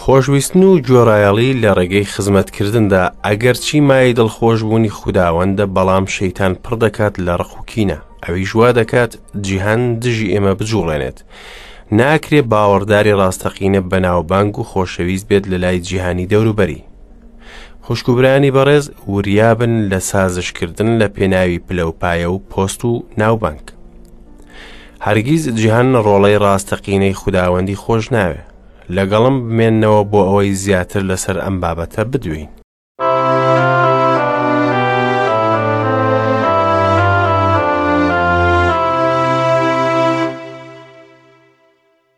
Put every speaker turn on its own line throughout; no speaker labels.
خۆشویستن و گوێڕایەڵی لە ڕێگەی خزمەتکردندا ئەگەرچی مایەی دڵخۆشبوونی خوداوەندە بەڵام شەیتان پڕ دەکات لە ڕق و کینە ئەویش وا دەکات جیهان دژی ئێمە بجوڵێنێت ناکرێ باوەڕداری ڕاستەقینە بەناوبانگ و خۆشەویست بێت لە لای جیهانی دەوروبەری خوشکوبرانی بەڕێز وریابن لە سازشکردن لە پێناوی پلەوپایە و پۆست و ناوبانگ هەرگیز جیهان ڕۆڵەی ڕاستەقینەی خوداوەندی خۆش ناوێ. لەگەڵم بمێنەوە بۆ ئەوەی زیاتر لەسەر ئەم بابەتە بدوێین.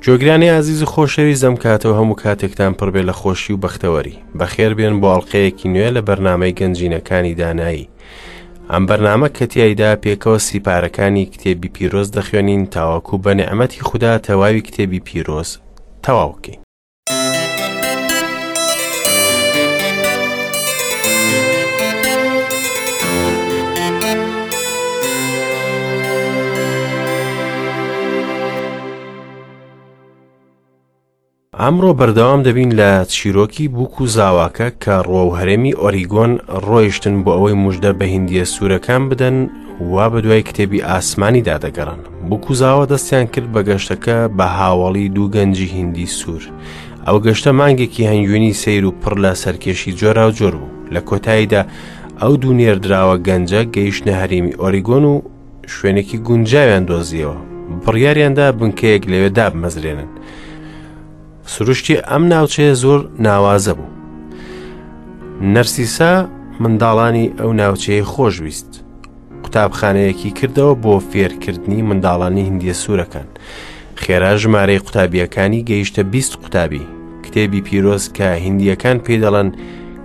گوێگرانی ئازیز و خۆشەویست ئەم کاتە و هەموو کاتێکتان پڕ بێ لە خۆشی و بەختەوەری بەخێر بێن بۆ ئەڵلقەیەکی نوێ لە بەرنمەی گەنجینەکانی دانایی ئەم بەرنمە کە تایدا پێکەوە سیپارەکانی کتێبی پیرۆز دەخوێنین تاواکو بە نعمەتی خوددا تەواوی کتێبی پیرۆز تەواوکەین. ئەمڕۆ بەردەوام دەبین لە چیرۆکی بووک و زاواکە کە ڕۆ و هەرێمی ئۆریگۆن ڕۆیشتن بۆ ئەوەی مژدە بە هندیە سوورەکان بدەن وا بە دوای کتێبی ئاسمانی دادەگەڕن بووک و زاوە دەستیان کرد بە گەشتەکە بە هاوڵی دوو گەنجی هندی سوور ئەو گەشتە مانگێکی هەنگوینی سیر و پڕ لە سەرکێشی جۆرا و جۆر بوو لە کۆتاییدا ئەو دوو نێردراوە گەنجە گەیشتە هەرێمی ئۆریگۆن و شوێنێکی گونجاویان دۆزیەوە بڕیاریاندا بنکەیەک لەوێ دابمەزرێنن سروشتی ئەم ناوچەیە زۆر ناوازە بوو نەرسیسا منداڵانی ئەو ناوچەیە خۆشویست قوتابخانەیەکی کردەوە بۆ فێرکردنی منداڵانی هندیە سوورەکان خێرا ژمارەی قوتابیەکانی گەیشتە 20 قوتابی کتێبی پیرۆز کە هندیەکان پێ دەڵن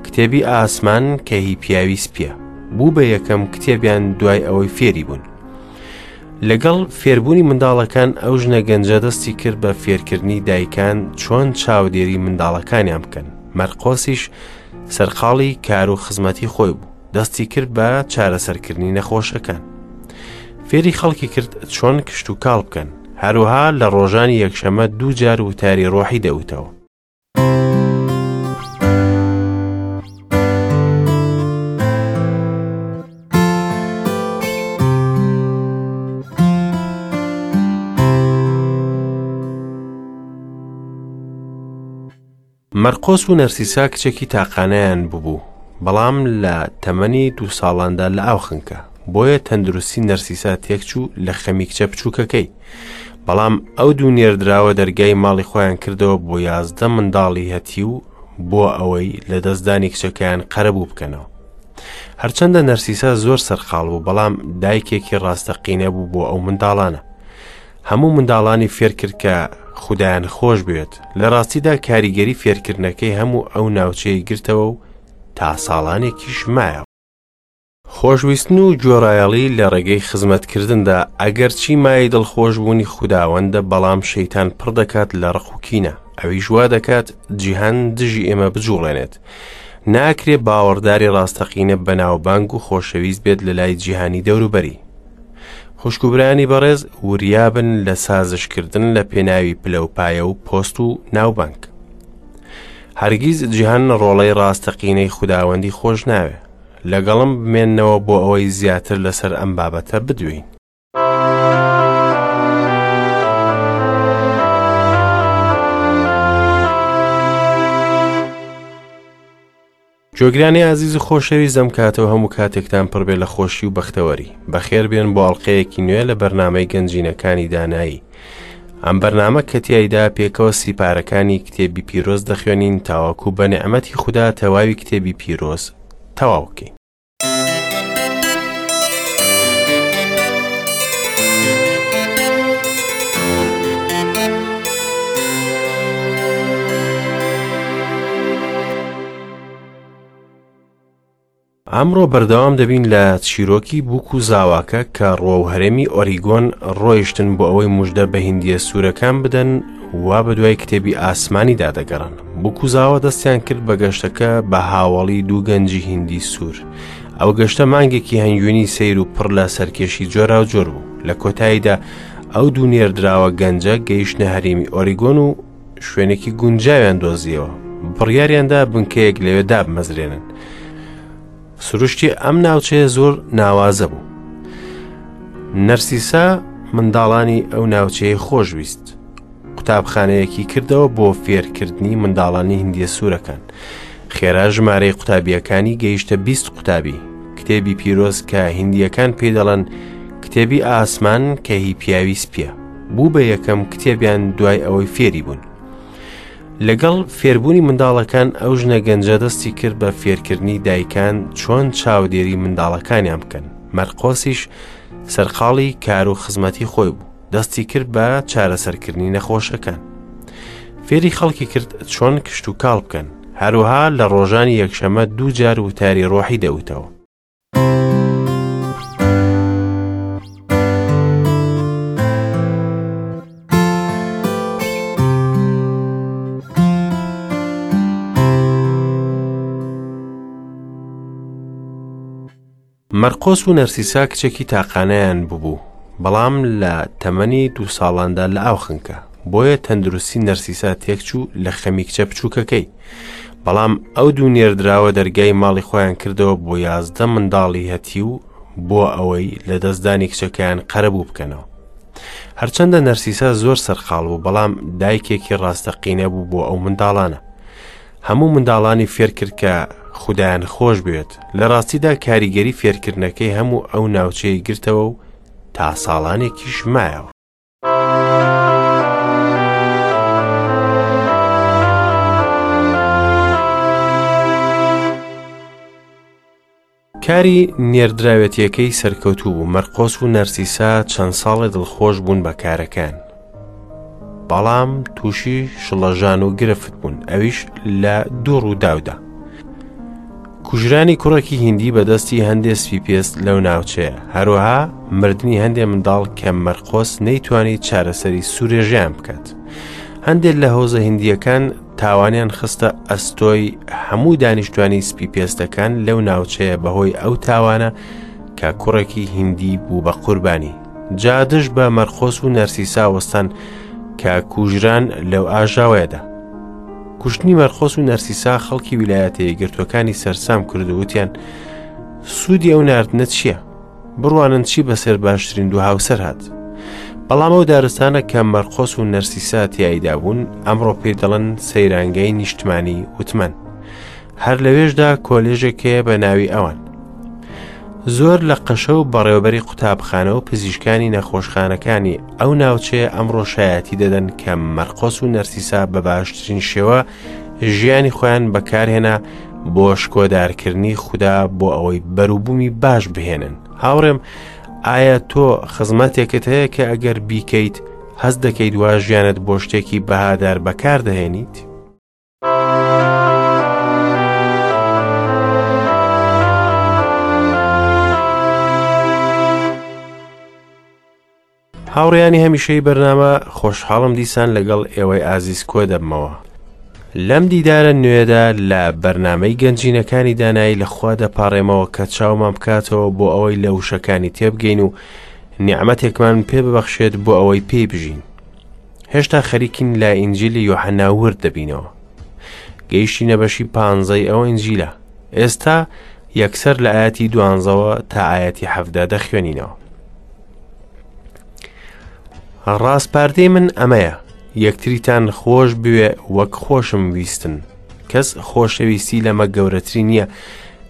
کتێبی ئاسمان کە هی پیاوی سپیە بوو بە یەکەم کتێبیان دوای ئەوەی فێری بوون. لەگەڵ فێربوونی منداڵەکان ئەو ژنە گەنجە دەستی کرد بە فێرکردنی دایکان چۆن چاودێری منداڵەکانیان بکەن مەرقۆسیش سەرقاڵی کار و خزمەتی خۆی بوو دەستی کرد بە چارەسەرکردنی نەخۆشەکان فێری خەڵکی کرد چۆن کشت و کاڵ بکەن هەروها لە ڕۆژانی یەکشەمە دوو جار وتاری ڕۆحی دەوتەوە مەرقۆس و نەرسیسا کچێکی تاقانیان ببوو بەڵام لە تەمەنی دوو ساڵاندا لە ئاو خنکە بۆیە تەندروستی نەرسیسا تێکچوو لە خەمی کچە بچووکەکەی بەڵام ئەو دوو نێردراوە دەرگای ماڵی خۆیان کردەوە بۆ یازدە منداڵی هەتی و بۆ ئەوەی لە دەستدانی کچەکەیان قەرەبوو بکەنەوە هەرچەندە نەرسیسا زۆر سەرقاڵ بوو بەڵام دایکێکی ڕاستەقینە بوو بۆ ئەو منداڵانە هەموو منداڵانی فێرکرد کە خوددایان خۆش بێت لە ڕاستیدا کاریگەری فێرکردنەکەی هەموو ئەو ناوچەی گرتەوە و تا ساڵانێکیش مایە خۆشویستن و گوێڕایەڵی لە ڕێگەی خزمەتکردندا ئەگەرچی مایەی دڵخۆشبوونی خوداوەندە بەڵام شەیتان پڕ دەکات لە ڕق و کینە ئەویش وا دەکات جیهان دژی ئێمە بجوڵێنێت ناکرێ باوەڕداری ڕاستەقینە بەناوبانگ و خۆشەویست بێت لە لای جیهانی دەوروبەری خوشکوبرانی بەڕێز وریابن لە سازشکردن لە پێناوی پلەوپایە و پۆست و ناوبانگ هەرگیز جیهان ڕۆڵەی ڕاستەقینەی خوداوەندی خۆش ناوێ لەگەڵم بمێنەوە بۆ ئەوەی زیاتر لەسەر ئەم بابەتە بدوێین. گوێگرانی ئازیز و خۆشەویست ئەم کاتە و هەموو کاتێکتان پڕ بێ لە خۆشی و بەختەوەری بەخێربێن بۆ ئەڵلقەیەکی نوێ لە بەرنمەی گەنجینەکانی دانایی ئەم بەرنمە کە تایدا پێکەوە سیپارەکانی کتێبی پیرۆز دەخوێنین تاواکو بە نعممەتی خوددا تەواوی کتێبی پیرۆز تەواو کەین. ئەمڕۆ بەردەوام دەبین لە چیرۆکی بووک و زاواکە کە ڕۆ و هەرێمی ئۆریگۆن ڕۆیشتن بۆ ئەوەی مژدە بە هندیە سوورەکان بدەن وا بە دوای کتێبی ئاسمانی دادەگەڕن بکوزاوا دەستیان کرد بە گەشتەکە بە هاوڵی دوو گەنجی هندی سوور ئەو گەشتە مانگێکی هەنگوینی سیر و پڕ لە سەرکێشی جۆرا و جۆر بوو لە کۆتاییدا ئەو دوو نێردراوە گەنجە گەیشتە هەرێمی ئۆریگۆن و شوێنێکی گونجاویان دۆزیەوە بڕیاریاندا بنکەیەک لەوێ دابمەزرێنن سروشتی ئەم ناوچەیە زۆر ناوازە بوو نەرسیسا منداڵانی ئەو ناوچەیە خۆشویست قوتابخانەیەکی کردەوە بۆ فێرکردنی منداڵانی هندیە سوورەکان. خێرا ژمارەی قوتابیەکانی گەیشتە بیست قوتابی. کتێبی پیرۆز کە هندیەکان پێی دەڵێن کتێبی ئاسمان کە هی پیاوی سپیە. بوو بە یەکەم کتێبیان دوای ئەوەی فێری بوون. لەگەڵ فێربوونی منداڵەکان ئەو ژنە گەنجە دەستی کرد بە فێرکردنی دایکان چۆن چاودێری منداڵەکانیان بکەن. مەرقۆسیش سەرقاڵی کار و خزمەتی خۆی بوو. دەستی کرد بە چارەسەرکردنی نەخۆشەکان. فێری خەڵکی کرد چۆن کشت و کاڵ بکەن، هەروها لە ڕۆژانی یەکشەمە دوو جار وتاری ڕۆحی دەوتەوە. مەرقۆس و نەرسیسا کچێکی تاقانەیان ببوو، بەڵام لە تەمەنی دوو ساڵاندا لە ئاو خنکا، بۆیە تەندروستی نەرسیسا تێکچوو لە خەمی کچە بچووکەکەی، بەڵام ئەو دوو نێردراوە دەرگای ماڵی خۆیان کردەوە بۆ یازدە منداڵی هەتیو بۆ ئەوەی لە دەست دانی کچەکەیان قەرەبوو بکەنەوە. هەرچەندە نەرسیسا زۆر سەرقاڵ بوو، بەڵام دایکێکی ڕاستەقینە بوو بۆ ئەو منداڵانە. هەموو منداڵانی فێرکرد کە خودایان خۆش بوێت لە ڕاستیدا کاریگەری فێرکردنەکەی هەموو ئەو ناوچەی گرتەوە و تا ساڵانێکیش مایەوە. کاری نێردراوێتییەکەی سەرکەوتوو بوو، مەرقۆس و نەرسیسا چەند ساڵێ دڵخۆش بوون بە کارەکەیان، بەڵام تووشی شڵەژان و گرفت بوون، ئەویش لە دوو ڕووداودا، کوژرانی کوڕێکی هیندی بە دەستی هەندێ سپیپێست لەو ناوچەیە، هەروەها مردنی هەندێ منداڵ کە مەرقۆس نەیتوانی چارەسەری سورێژیان بکات. هەندێ لە هۆزە هیندییەکان، تاوانیان خستە ئەستۆی هەموو دانیشتوانی سپی پێستەکان لەو ناوچەیە بەهۆی ئەو تاوانە کە کوڕێکی هندی بوو بە قوربانی جادش بە مەرخۆس و نەرسیسا وەستان کە کوژران لەو ئاژاوەیەدا کوشتنی مەرخۆس و نەرسیسا خەڵکی ویلایەتە یەکگرتوەکانی سەرسام کرد و وتیان سوودی ئەو نردنە چییە؟ بڕوانن چی بەسەر باشترین دوو هاوسەر هات بەڵام ئەو دارستانە کە مەرقۆس و نەرسیسا تیایدا بوون ئەمڕۆ پێی دەڵن سەیرانگەی نیشتمانی وتمەن هەر لەوێشدا کۆلێژێک هەیە بە ناوی ئەوان زۆر لە قەشە و بەڕێوبەری قوتابخانە و پزیشکانی نەخۆشخانەکانی ئەو ناوچەیە ئەمڕۆ شایەتی دەدەن کە مەرقۆس و نەرسیسا بە باشترین شێوە ژیانی خۆیان بەکارهێنا بۆ شکۆدارکردنی خوددا بۆ ئەوەی بەروبوومی باش بهێنن هاوڕێم ئایا تۆ خزمەتێکت هەیە کە ئەگەر بیکەیت هەست دەکەیت وا ژیانت بۆ شتێکی بەهادار بەکار دەهێنیت؟ هاوڕێیانی هەمیشەی بەرنامە خۆشحاڵم دیسان لەگەڵ ئێوەی ئازیز کۆ دەبمەوە لەم دیدارە نوێدا لە بەرنمەی گەنجینەکانی دانایی لەخوا دەپارڕێمەوە کە چاومان بکاتەوە بۆ ئەوەی لە وشەکانی تێبگەین و نیعممەتێکمان پێ ببەخشێت بۆ ئەوەی پێی بژین هێشتا خەریکین لە ئینجلی یۆحەناورد دەبینەوە گەیشتی نەبەشی پانزەی ئەو ئینجیلە ئێستا یەکسەر لە ئاەتی دوانزەوە تا ئاەتی حەفدا دەخوێنینەوە ڕاسپاردەی من ئەمەیە یەکتریتان خۆش بوێ وەک خۆشم ویستن کەس خۆشەویستی لەمە گەورەتری نییە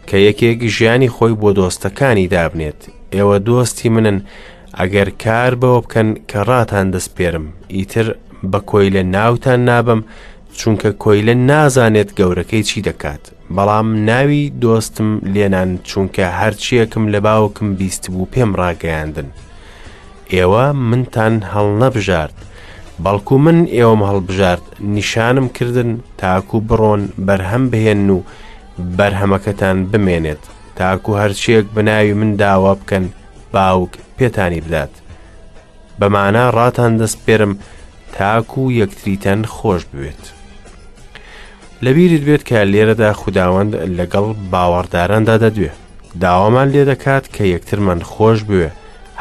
کە یەکێک ژیانی خۆی بۆ دۆستەکانی دابنێت ئێوە دۆستی منن ئەگەر کار بەوە بکەن کە ڕاتان دەستپێرم ئیتر بە کۆی لە ناوتان نابم چونکە کۆیلە نازانێت گەورەکەی چی دەکات بەڵام ناوی دۆستم لێنان چونکە هەرچیەکم لە باوکم بیستبوو پێم ڕاگەیاندن ئێوە منتان هەڵنەبژارد بەڵکو من ئێوەم هەڵبژارد نیشانم کردن تاکو بڕۆن بەرهەم بهێن و بەرهەمەکەتان بمێنێت تاکو هەرچیەک بەناوی من داوا بکەن باوک پێتانی بدات بەمانە ڕاتان دەست پێرم تاکو یەکتریتەن خۆش بوێت. لەبیرت بێت کە لێرەدا خوداوەند لەگەڵ باوەڕداراندا دەدوێ، داوامان لێ دەکات کە یەکترمان خۆش بوێ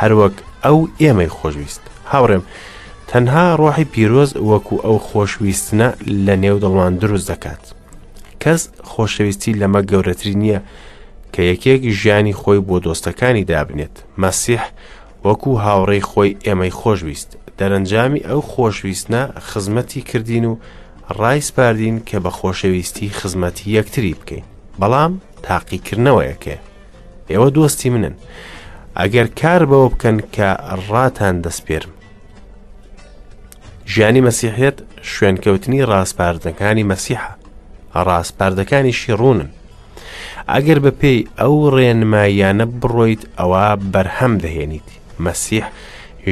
هەروەک ئەو ئێمەی خۆشویست. هاوڕێم، تەنها ڕۆحی پیرۆز وەکو ئەو خۆشویستنە لە نێو دڵمان دروست دەکات. کەس خۆشەویستی لەمە گەورەتری نییە کە یەکێک ژیانی خۆی بۆ دۆستەکانی دابنێت. مەسیح وەکو هاوڕێی خۆی ئێمەی خۆشویست، دەرەنجامی ئەو خۆشویستنە خزمەتی کردین و ڕایسپاردین کە بە خۆشەویستی خزمەتی یەکتری بکەین، بەڵام تاقیکردنەوەیەکەیە. ئێوە دۆستی منن. ئەگەر کار بەوە بکەن کە ڕاتان دەسپێرم. ژیانی مەسیحێت شوێنکەوتنی ڕاسپاردنەکانی مەسیحە، ڕاسپاردەکانیشی ڕوونن. ئەگەر بە پێی ئەو ڕێنماییانە بڕۆیت ئەوا بەرهەم دەهێنیت مەسیح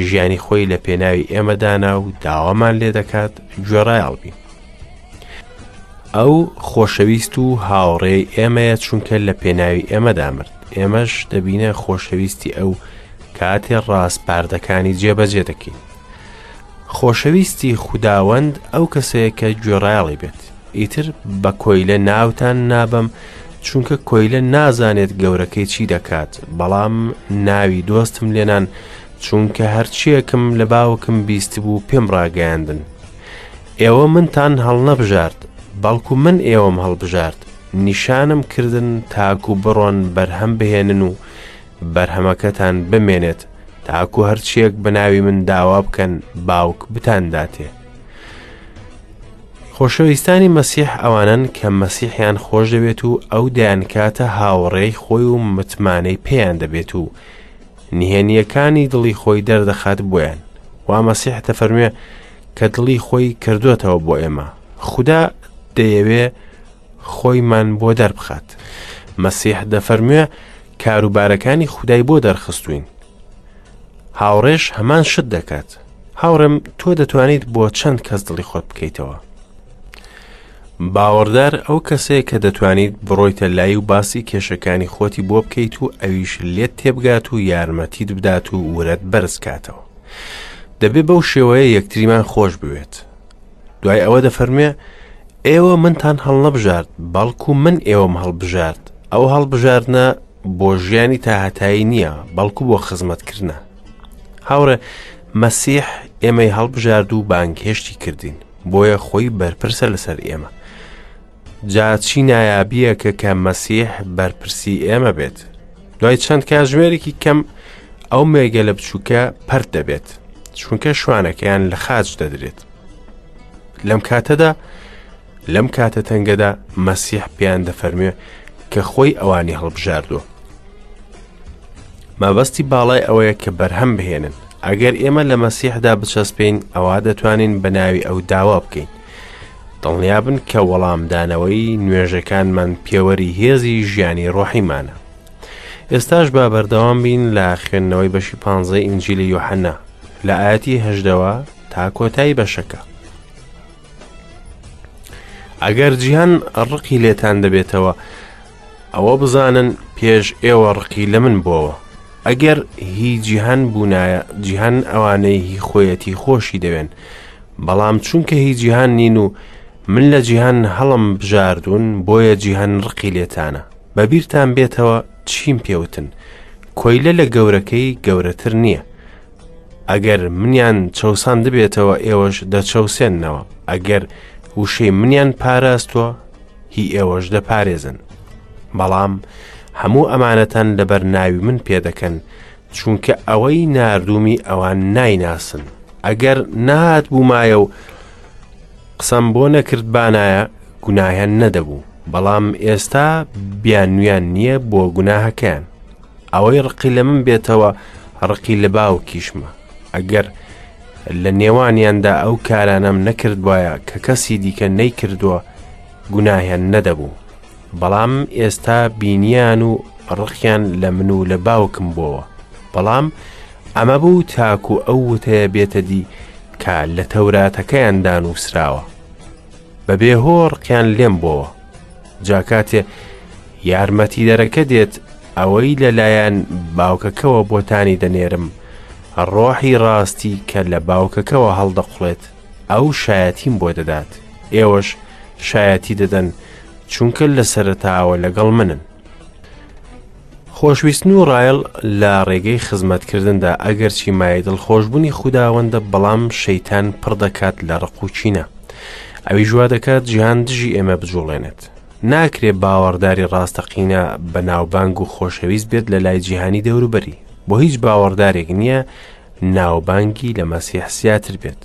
ژیانی خۆی لە پێناوی ئێمەدانا و داوامان لێ دەکات گوێڕایەڵ بین ئەو خۆشەویست و هاوڕێی ئێمەیە چونکە لە پێناوی ئێمەدا مرد ئێمەش دەبینە خۆشەویستی ئەو کاتێ ڕاستپاردەکانی جێبەجێ دەکەین خۆشەویستی خوداوەند ئەو کەسەیە کە گوێڕایەڵی بێت ئیتر بە کۆیلە ناوتان نابەم چونکە کۆیلە نازانێت گەورەکەی چی دەکات بەڵام ناوی دۆستم لێنان چونکە هەرچیەکم لە باوکم بیست بوو پێم ڕاگەیاندن ئێوە منتان هەڵنەبژارد بەڵکو من ئێوەم هەڵبژارد نیشانم کردن تاکو بڕۆن بەرهەم بهێنن و بەرهەمەکەتان بمێنێت تاکو هەرچیەک بەناوی من داوا بکەن باوک بتانداتێ خۆشەویستانی مەسیح ئەوانن کە مەسیحیان خۆش دەبێت و ئەو دەیانکاتە هاوڕێی خۆی و متمانەی پێیان دەبێت و نهێنیەکانی دڵی خۆی دەردەخات بۆیان وا مەسیح دەفەرموێ کە دڵی خۆی کردوێتەوە بۆ ئێمە خدا دەیەوێ خۆیمان بۆ دەربخات مەسیح دەفەرموێ کاروبارەکانی خودای بۆ دەرخستوین هاوڕێش هەمان شت دەکات هاوڕێم تۆ دەتوانیت بۆ چەند کەس دڵی خۆت بکەیتەوە باوەڕدار ئەو کەسەیە کە دەتوانیت بڕۆیتە لای و باسی کێشەکانی خۆتی بۆ بکەیت و ئەویش لێت تێبگات و یارمەتیت بدات و ورەت بەرزکاتەوە دەبێ بەو شێوەیە یەکتریمان خۆش بوێت دوای ئەوە دەفەرموێ ئێوە منتان هەڵنەبژارد بەڵکو من ئێوەم هەڵبژارد ئەو هەڵبژاردنە بۆ ژیانی تاهتایی نییە بەڵکو بۆ خزمەتکردە هاوڕێ مەسیح ئێمەی هەڵبژارد و بانگهێشتی کردین بۆیە خۆی بەرپرسە لەسەر ئێمە جا چی نایابییەکە کە مەسیح بەرپرسی ئێمە بێت؟ دوای چەند کاژمێرێکی کەم ئەو مێگەلە بچووکە پەرت دەبێت چونکە شوانەکەیان لە خاچ دەدرێت لەم کاتەدا لەم کاتە تەنگەدا مەسیح پێیان دەفەرموێ کە خۆی ئەوانی هەڵبژاردووە مەبەستی باڵای ئەوەیە کە بەرهەم بهێنن ئەگەر ئێمە لە مەسیحدا بچەسپین ئەوە دەتوانین بە ناوی ئەو داوا بکەین دڵنیابن کە وەڵامدانەوەی نوێژەکانمان پێوەری هێزی ژیانی ڕۆحیمانە ئێستاش با بەردەوام بین لە خوێندنەوەی بەشی پانزە ئینجیلی یۆحەنە لە ئاەتی هەشدەوە تا کۆتایی بەشەکە ئەگەر جیهان ڕقی لێتان دەبێتەوە ئەوە بزانن پێش ئێوە ڕقی لە من بۆوە ئەگەر هی جیهان بوونایە جیهان ئەوانەی هی خۆیەتی خۆشی دەوێن بەڵام چونکە هی جیهان نین و من لە جیهان هەڵم بژاردون بۆیە جیهان ڕقی لێتانە بەبیرتان بێتەوە چیم پێوتن کۆیلە لە گەورەکەی گەورەتر نییە ئەگەر منیان چەوساندبێتەوە ئێوەش دەچەوسێننەوە، ئەگەر وشەی منیان پاراستووە هی ئێوەش دەپارێزن. بەڵام هەموو ئەمانەتان لەبەر ناوی من پێدەکەن، چونکە ئەوەی ناردوومی ئەوان نایناسن. ئەگەر نەهات بوومایە و قسەم بۆ نەکردبانایە گوناهیان نەدەبوو، بەڵام ئێستا بیانویان نییە بۆ گوناهەکەیان. ئەوەی ڕقی لە من بێتەوە ڕقی لە باوکیشمە ئەگەر لە نێوانیاندا ئەو کارانەم نەکردبایە کە کەسی دیکە نەیکردووە گوناهیان نەدەبوو بەڵام ئێستا بینیان و ڕقیان لە من و لە باوکم بۆوە بەڵام ئەمە بوو تاکو ئەو وتەیە بێتە دی کە لە تەوراتەکەیاندا نووسراوە بەبێ هۆ ڕقیان لێم بۆوە جاکاتێ یارمەتیدەرەکە دێت ئەوەی لە لایەن باوکەکەوە بۆتانی دەنێرم، ڕۆحی ڕاستی کە لە باوکەکەوە هەڵدەقڵێت ئەو شایەتیم بۆ دەدات، ئێوەش شایەتی دەدەن چونکە لە سەرەتاوە لەگەڵ منن. خۆشویستن و ڕایەڵ لە ڕێگەی خزمەتکردندا ئەگەرچی مایە دڵخۆشببوونی خوداوەندە بەڵام شەیتان پڕ دەکات لە ڕق و چینە ئەوی ژوا دەکات جیهان دژی ئێمە بجوڵێنێت ناکرێ باوەڕداری ڕاستەقینە بە ناوبانگ و خۆشەویست بێت لە لای جیهانی دەوروبەری، بۆ هیچ باوەڕدارێک نییە ناوبانگی لە مەسیح زیاتر بێت.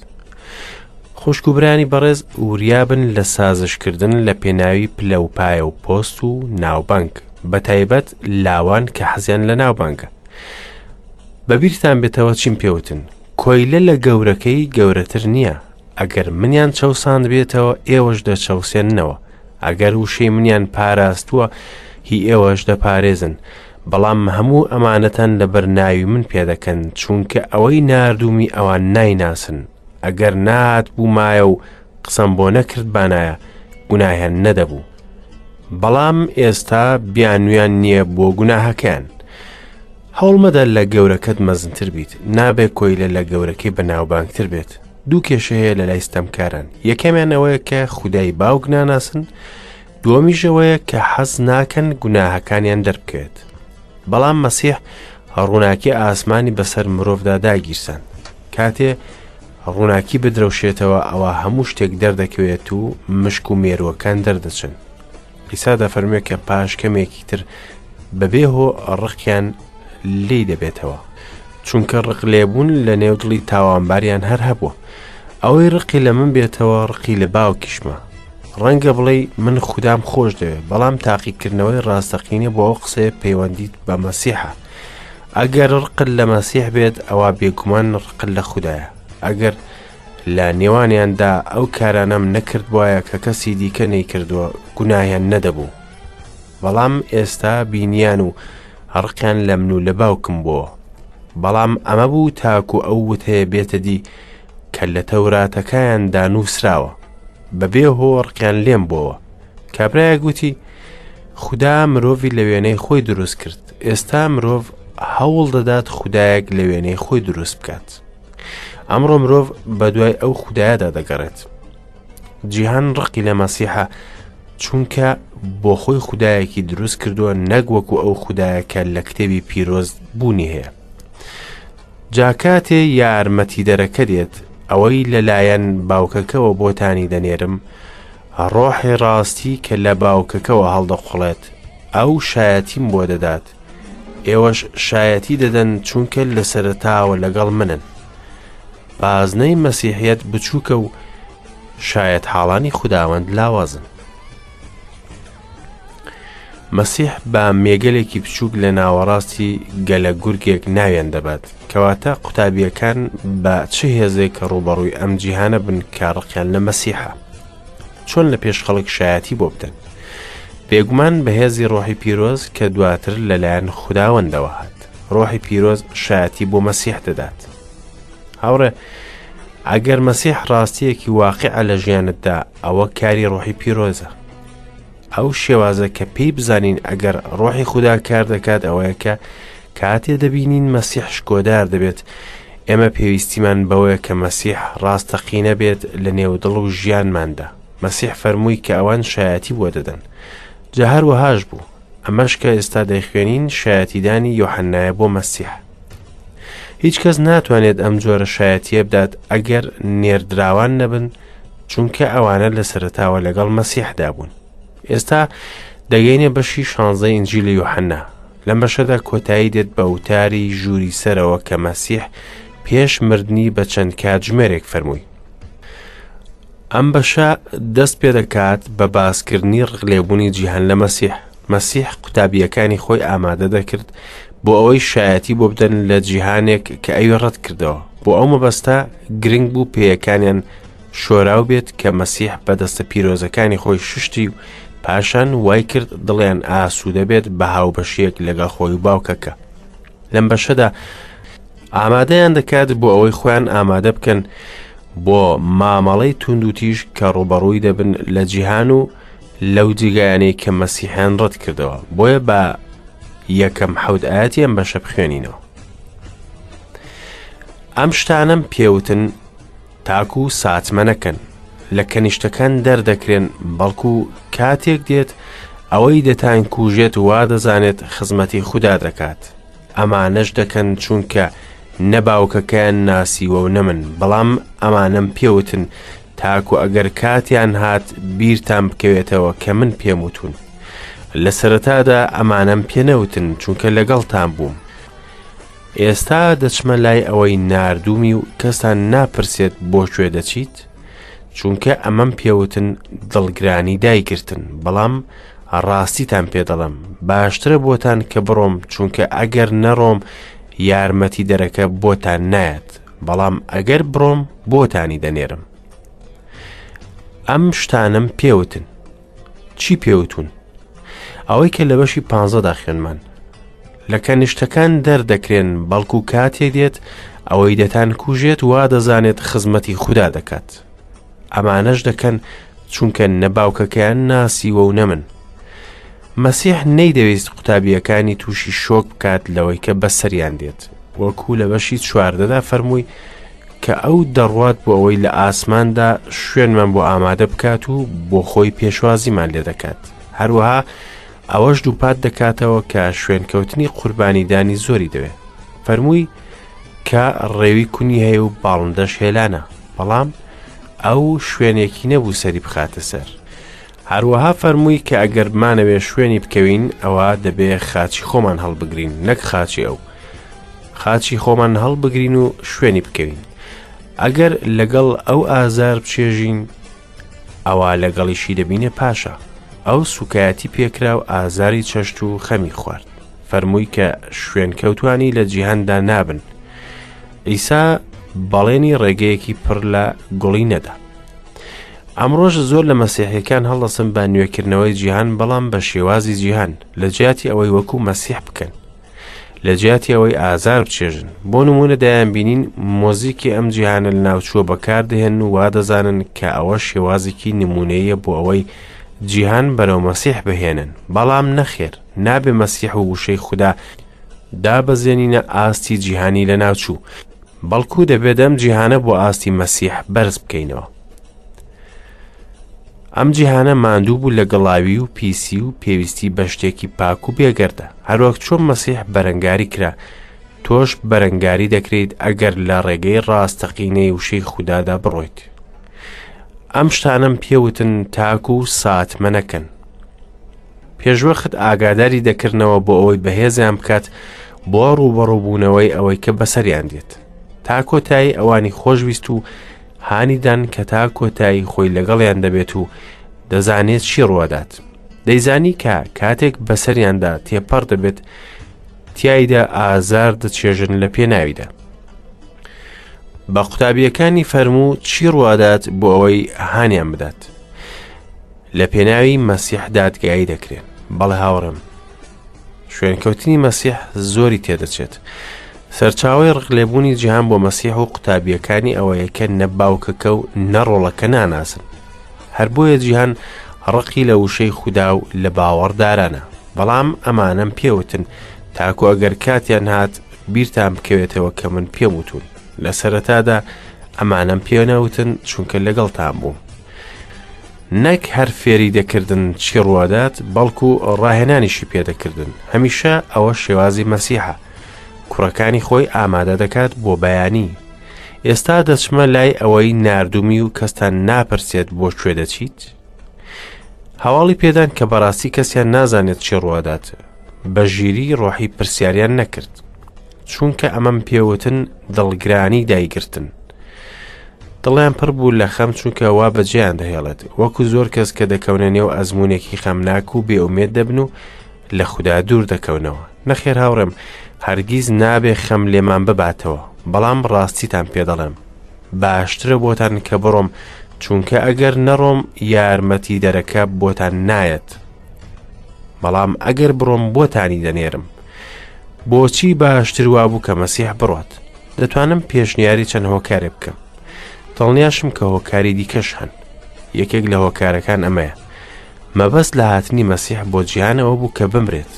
خوشک و برانی بەڕێز وریابن لە سازشکردن لە پێناوی پلە و پایە و پۆست و ناوبانگ بە تایبەت لاوان کە حەزیان لە ناوبانگە. بەبیرتان بێتەوە چیم پێوتن کۆیلە لە گەورەکەی گەورەتر نییە ئەگەر منیان چەوساند بێتەوە ئێوەش دەچەوسێننەوە ئەگەر وشەی منیان پاراستووە هی ئێوەش دەپارێزن بەڵام هەموو ئەمانەتان لەبەر ناوی من پێدەکەن چونکە ئەوەی ناردومی ئەوان نایناسن ئەگەر نات بوومایە و قسەم بۆ نەکردبانایە گوناهیان نەدەبوو بەڵام ئێستا بیانویان نییە بۆ گوناهەکەیان هەوڵمەدە لە گەورەکەت مەزنتر بیت، نابێ کۆیلە لە گەورەکەی بەناوبانگتر بێت. دوو کێشە هەیە لەلای ستەمکاران، یەکەمیان ئەوەیە کە خودای باوک ناناسن، دووەمیش ئەوەیە کە حەز ناکەن گوناهەکانیان دەربکەوێت. بەڵام مەسیح ڕووناکی ئاسمانی بەسەر مرۆڤدا داگیرساند. کاتێ ڕووناکی بدرەوشێتەوە ئەوا هەموو شتێک دەردەکەوێت و مشک و مێرووەکان دەردەچن. عیسا دەفەرموێ کە پاش کەمێکی تر بەبێ هۆ ڕقیان لی دەبێتەوە چونکە ڕق لێبوون لە نێو دڵی تاوانباریان هەر هەبووە ئەوەی ڕقی لە من بێتەوە ڕقی لە باوکیشمە ڕەنگە بڵێ من خوددام خۆش دەوێت بەڵام تاقیکردنەوەی ڕاستەقینە بۆ ئەو قسەیە پەیوەندیت بە مەسیحە ئەگەر ڕقل لە مەسیح بێت ئەوە بێگومان ڕقل لە خوددایە ئەگەر لە نێوانیاندا ئەو کارانەم نەکردبوایە کە کەسی دیکە نەیکردووە گوناهیان نەدەبوو بەڵام ئێستا بینیان و ڕقیان لە من و لە باوکم بووە بەڵام ئەمە بوو تاکو ئەو وتەیە بێتە دی کە لە تەوراتەکایاندا نووسراوە بەبێ هۆ ڕقیان لێم بۆوە کابراە گوتی خدا مرۆڤی لە وێنەی خۆی دروست کرد ئێستا مرۆڤ هەوڵ دەدات خدایەک لە وێنەی خۆی دروست بکات. ئەمڕۆ مرۆڤ بە دوای ئەو خودایەدا دەگەڕێت جیهان ڕقی لە مەسیحە چونکە بۆ خۆی خودایەکی دروست کردووە نەک وەکو ئەو خودایەکە لە کتێبی پیرۆز بوونی هەیە جاکاتێ یارمەتی دەرەکە دێت ئەوەی لەلایەن باوکەکەەوە بۆتانی دەنێرم ڕۆحی ڕاستی کە لە باوکەکەەوە هەڵدەقڵێت ئەو شایەتیم بۆ دەدات دەکرد ئێوەش شایەتی دەدەن چونکە لە سەرتاوە لەگەڵ منن بازنەی مەسیحەت بچووکە و شایەت حاڵانی خودداوەند لاوازن مەسیح بە مێگەلێکی بچووک لە ناوەڕاستی گەلە گورگێک ناوێن دەبات کەواتە قوتابیەکان بە چه هێزێک کە ڕوبەڕووی ئەم جیهانە بن کارڕقیان لە مەسیحە چۆن لە پێش خەڵک شایەتی بۆ بدەن بێگومان بەهێزی ڕۆحی پیرۆز کە دواتر لەلایەن خودداوەندەوە هات ڕۆحی پیرۆز شایەتی بۆ مەسیح دەدات هاوڕێ ئەگەر مەسیح ڕاستیەکی واقع لە ژیانتدا ئەوە کاری ڕۆحی پیرۆزە ئەو شێوازە کە پێی بزانین ئەگەر ڕۆحی خوددا کار دەکات ئەوەیە کە کاتێ دەبینین مەسیح شکۆدار دەبێت، ئێمە پێویستیمان بەوەیە کە مەسیح ڕاستەقینە بێت لە نێو دڵ و ژیانماندا. مەسیح فەرمووی کە ئەوان شایەتی بۆ دەدەن. جا هەر وەهاش بوو. ئەمەش کە ئێستا دەیخوێنین شایەتیدانی یۆحەنایە بۆ مەسیح. هیچ کەس ناتوانێت ئەم جۆرە شایەتیە بدات ئەگەر نێردراوان نەبن چونکە ئەوانە لە سەرتاوە لەگەڵ مەسیحدا بوون. ئێستا دەگەینە بەشی شانزە ئینجیلی یۆحەننا لەم بەشەدا کۆتایی دێت بە وتاری ژووری سەرەوە کە مەسیح پێش مردنی بە چەند کاتژمێرێک فەرمووی ئەم بەشە دەست پێ دەکات بە باسکردنی ڕقلێبوونی جیهان لە مەسیح مەسیح قوتابیەکانی خۆی ئامادە دەکرد بۆ ئەوەی شایەتی بۆ بدەن لە جیهانێک کە ئەوی ڕەت کردەوە بۆ ئەو مەبەستە گرنگ بوو پێیەکانیان شۆراو بێت کە مەسیح بە دەستە پیرۆزەکانی خۆی شوشتی و پاشان وای کرد دڵیان ئاسوودە بێت بە هاوبەشیەک لەگەڵ خۆی باوکەکە لەم بەشەدا ئامادەیان دەکات بۆ ئەوەی خۆیان ئامادە بکەن بۆ مامەڵەی توند و تیژ کە ڕوبەڕووی دەبن لە جیهان و لەو جێگایانەی کە مەسیحیان ڕەت کردەوە بۆیە بە یەکەم حەوت ئاەتیان بەشە بخوێنینەوە ئەم شتانم پێوتن تاکو ساتمە نەکەن لە کەنیشتەکان دەردەکرێن بەڵکو کاتێک دێت ئەوەی دەتان کوژێت وا دەزانێت خزمەتی خودا دەکات ئەمانەش دەکەن چونکە نە باوکەکەیان ناسیوە و نەمن بەڵام ئەمانم پێوتن تاکو ئەگەر کاتیان هات بیرتان بکەوێتەوە کە من پێم وتون لە سەرەتادا ئەمانم پێنەوتن چونکە لەگەڵتان بووم ئێستا دەچمە لای ئەوەی ناردوومی و کەستان ناپرسێت بۆ کوێ دەچیت چونکە ئەمەم پێوتن دڵگرانی دایگرتن بەڵام ڕاستیتان پێ دەڵم باشترە بۆتان کە بڕۆم چونکە ئەگەر نەڕۆم یارمەتی دەرەکە بۆتان نایەت بەڵام ئەگەر بڕۆم بۆتانی دەنێرم ئەم شتانم پێوتن چی پێوتون؟ ئەوەی کە لە بەشی پانزەدا خوێنمان لە کەنیشتەکان دەردەکرێن بەڵکو کاتێ دێت ئەوەی دەتان کوژێت وا دەزانێت خزمەتی خوددا دەکات ئەمانەش دەکەن چونکە نەباوکەکەیان ناسیوە و نەمن مەسیح نەیدەویست قوتابیەکانی تووشی شۆک بکات لەوەی کە بەسەریان دێت وەکو لە بەشی چواردەدا فەرمووی کە ئەو دەڕوات بۆ ئەوەی لە ئاسماندا شوێنمان بۆ ئامادە بکات و بۆ خۆی پێشوازیمان لێ دەکات هەروەها ئەوەش دووپات دەکاتەوە کە شوێنکەوتنی قوربانیدانی زۆری دەوێت فەرمووی کە ڕێوی کونی هەیە و باڵندەش هێلانە بەڵام ئەو شوێنێکی نەبوو سەری بخاتە سەر هەروەها فەرمووی کە ئەگەر بمانەوێ شوێنی بکەوین ئەوا دەبێ خاچی خۆمان هەڵبگرین نەک خاچی ئەو خاچی خۆمان هەڵبگرین و شوێنی بکەوین ئەگەر لەگەڵ ئەو ئازار بچێژین ئەوا لەگەڵیشی دەبینێ پاشە ئەو سوکایەتی پێکرا و ئازاری چەشت و خەمی خوارد فەرمووی کە شوێن کەوتانی لە جیهاندا نابن ئیسا بەڵێنی ڕێگەیەکی پڕ لە گوڵی نەدا ئەمڕۆش زۆر لە مەسیحیەکان هەڵدەستن بە نوێکردنەوەی جیهان بەڵام بە شێوازی جیهان لە جیاتی ئەوەی وەکو مەسیح بکەن لە جیاتی ئەوەی ئازار بچێژن بۆ نمونە دایان بینین مۆزیکی ئەم جیهانە لە ناوچووە بەکاردهێن و وا دەزانن کە ئەوە شێوازێکی نمونەیە بۆ ئەوەی جیهان بەرەو مەسیح بهێنن بەڵام نەخێر نابێ مەسیح و وشەی خوددا دابەزێنینە ئاستی جیهانی لە ناوچوو بەڵکو دەبێت ئەم جیهانە بۆ ئاستی مەسیح بەرز بکەینەوە ئەم جیهانە ماندوو بوو لە گەڵاوی و پیسی و پێویستی بە شتێکی پاک و بێگەردە هەروەک چۆن مەسیح بەرەنگاری کرا تۆش بەرەنگاری دەکرێت ئەگەر لە ڕێگەی ڕاستەقینەی وشەی خوددادا بڕۆیت ئەم شتانم پێوتن تاکو و ساتمە نەکەن پێشوەخت ئاگاداری دەکردنەوە بۆ ئەوەی بەهێزیان بکات بۆ ڕووبەڕووبوونەوەی ئەوەی کە بەسەریان دێت تا کۆتایی ئەوانی خۆشویست و هانیدان کە تا کۆتایی خۆی لەگەڵیان دەبێت و دەزانێت چی ڕوادات دەیزانی کە کاتێک بەسەریاندا تێپەڕ دەبێت تایدا ئازار دەچێژن لە پێناویدا بە قوتابیەکانی فەرموو چی ڕوادات بۆ ئەوەی هانیان بدات لە پێناوی مەسیح دادگایی دەکرێن بەڵێ هاوڕێم شوێنکەوتنی مەسیح زۆری تێدەچێت سەرچاوی ڕقلێبوونی جیهان بۆ مەسیح و قوتابیەکانی ئەوەیە کە نە باوکەکە و نەڕۆڵەکە ناناسن هەر بۆیە جیهان ڕقی لە وشەی خودا و لە باوەڕدارانە بەڵام ئەمانم پێوتن تاکو ئەگەر کاتیان هات بیرتان بکەوێتەوە کە من پێم وتون لە سەرەتادا ئەمانم پێنەوتن چونکە لەگەڵتان بووم نەک هەر فێری دەکردن چی ڕوادات بەڵکو ڕاهێنانیشی پێدەکردن هەمیشە ئەوە شێوازی مەسیحە کوڕەکانی خۆی ئامادە دەکات بۆ بەیانی ئێستا دەچمە لای ئەوەی نردومی و کەستان ناپرسێت بۆ کوێ دەچیت هەواڵی پێدان کە بەڕاستی کەسیان نازانێت چی ڕوادات بە ژیری ڕۆحی پرسیاریان نەکرد چونکە ئەمەم پێوتن دڵگرانی دایگرتن دڵیان پڕ بوو لە خەم چونکە وا بەجێیان دەهێڵێت وەکو زۆر کەس کە دەکەونە نێو ئەزمونێکی خەمناک و بێومێت دەبن و لە خوددا دوور دەکەونەوە نەخێر هاوڕێم هەرگیز نابێ خەم لێمان بباتەوە بەڵام ڕاستیتان پێ دەڵێم باشترە بۆتان کە بڕۆم چونکە ئەگەر نەڕۆم یارمەتی دەرەکە بۆتان نایەت. بەڵام ئەگەر بڕۆم بۆتانی دەنێرم بۆچی باشتر وابوو کە مەسیح بڕات دەتوانم پێشنیاری چەند هۆکارێ بکەم دڵنیاشم کە هۆکاری دیکەش هەن یەکێک لە هۆکارەکان ئەمەیە مەبەست لە هاتنی مەسیح بۆ جیانەوە بوو کە بمرێت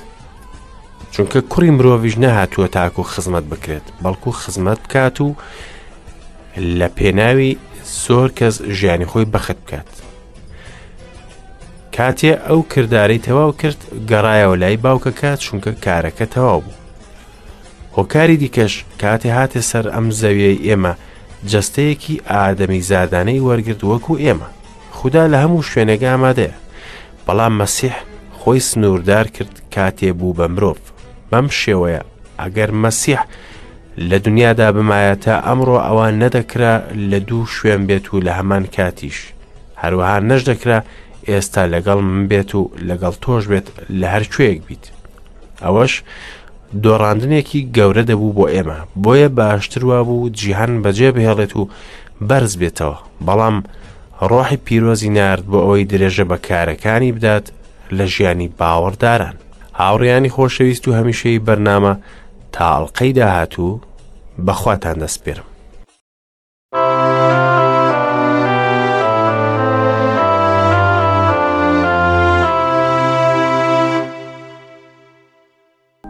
چونکە کوڕی مرۆڤش نەهاتووە تاکو خزمەت بکرێت بەڵکو خزمەت بکات و لە پێناوی زۆر کەس ژیانی خۆی بەخت بکات کاتێ ئەو کردارەی تەواو کرد گەڕایەوە لای باوکەکە چونکە کارەکە تەواو بوو هۆکاری دیکەش کاتێ هاتێ سەر ئەم زەویەی ئێمە جەستەیەکی ئادەمی زادانەی وەرگرت وەکو ئێمە خدا لە هەموو شوێنێک ئامادەیە بەڵام مەسیح خۆی سنووردار کرد کاتێ بوو بە مرۆڤ بەم شێوەیە ئەگەر مەسیح لە دنیادا بمایە تا ئەمڕۆ ئەوان نەدەکرا لە دوو شوێن بێت و لە هەمان کاتیش هەروەها نەشدەکرا ئێستا لەگەڵ من بێت و لەگەڵ تۆش بێت لە هەر کوێیەک بیت ئەوەش دۆڕاندنێکی گەورە دەبوو بۆ ئێمە بۆیە باشتروا بوو جیهان بەجێ بهێڵێت و بەرز بێتەوە بەڵام ڕۆحی پیرۆزی نرد بۆ ئەوەی درێژە بە کارەکانی بدات لە ژیانی باوەڕداران هاوڕیانی خۆشەویست و هەمیشەی بەرنامە تاڵقەی داهاتوو بەخواتان دەستپێرم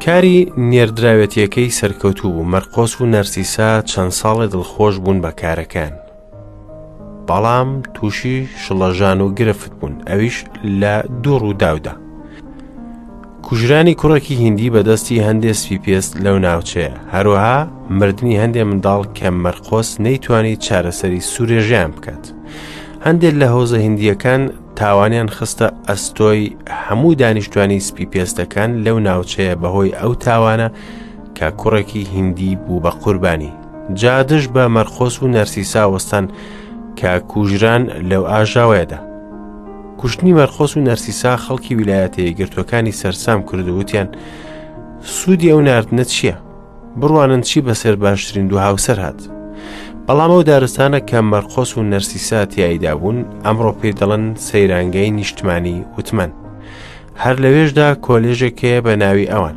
کاری نێردراوێتیەکەی سەرکەوتوو بوو مەرقۆس و نەرسیسا چەند ساڵێ دڵخۆش بوون بە کارەکان بەڵام تووشی شڵەژان و گرفت بوون ئەویش لە دوو ڕووداودا کوژرانی کوڕێکی هیندی بە دەستی هەندێ سپیپێست لەو ناوچەیە، هەروەها مردنی هەندێ منداڵ کە مەرقۆس نەیتوانی چارەسەری سوورێژیان بکات. هەندێک لە هۆزە هیندییەکان تاوانیان خستە ئەستۆی هەموو دانیشتوانی سپیپێستەکان لەو ناوچەیە بەهۆی ئەو تاوانە کە کوڕێکی هیندی بوو بە قوربانی. جادش بە مەرقۆس و نەرسیسا وەستان کە کوژران لەو ئاژاوەیەدا. کوشتنی مەرقۆس و نەرسیسا خەڵکی ویلایەتە یەکگرتووەکانی سەرسام کرد و وتیان سوودی ئەو نردنە چییە؟ بڕوانن چی بەسەر باشترین دوو هاوسەر هات. بەڵام ئەو دارستانە کە مەرقۆس و نەرسیسا تیاییدا بوون ئەمڕۆ پێی دەڵن سەیرانگەی نیشتمانی وتمەن. هەر لەوێشدا کۆلێژێک هەیە بە ناوی ئەوان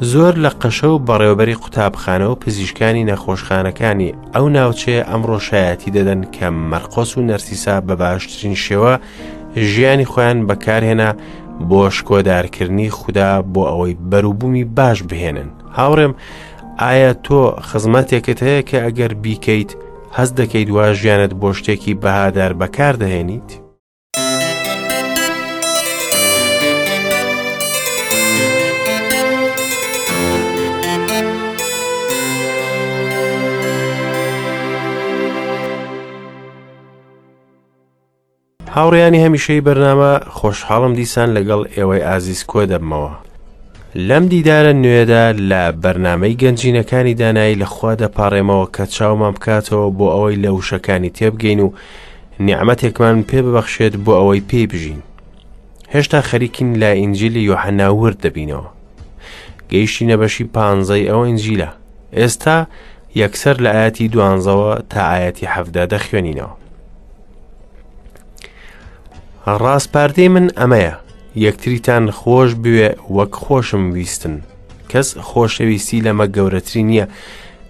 زۆر لە قەشە و بەڕێوبەری قوتابخانە و پزیشکانی نەخۆشخانەکانی ئەو ناوچەیە ئەمڕۆ شایەتی دەدەن کە مەرقۆس و نەرسیسا بە باشترین شێوە ژیانی خۆیان بەکارهێنا بۆ شکۆدارکردنی خوددا بۆ ئەوەی بەروبوومی باش بهێنن هاوڕێم ئایا تۆ خزمەتێکت هەیە کە ئەگەر بیکەیت هەست دەکەیت وا ژیانت بۆ شتێکی بەهادار بەکار دەهێنیت؟ هاوڕیانی هەمیشەی بەرنامە خۆشحاڵم دیسان لەگەڵ ئێوەی ئازیز کۆ دەبمەوە لەم دیدارە نوێدا لە بەرنمەی گەنجینەکانی دانایی لەخوا دەپارێمەوە کە چاومان بکاتەوە بۆ ئەوەی لە وشەکانی تێبگەین و نیعمەتێکمان پێ ببەخشێت بۆ ئەوەی پێی بژین هێشتا خەریکین لە ئینجیلی یۆحەنا ورد دەبینەوە گەیشتی نەبەشی پانزەی ئەو ئینجیلە ئێستا یەکسەر لە ئاەتی دوانزەوە تا ئاەتی حەفدا دەخوێنینەوە ڕاستپاردەی من ئەمەیە یەکتریتان خۆش بوێ وەک خۆشم ویستن کەس خۆشەویستی لەمە گەورەتری نییە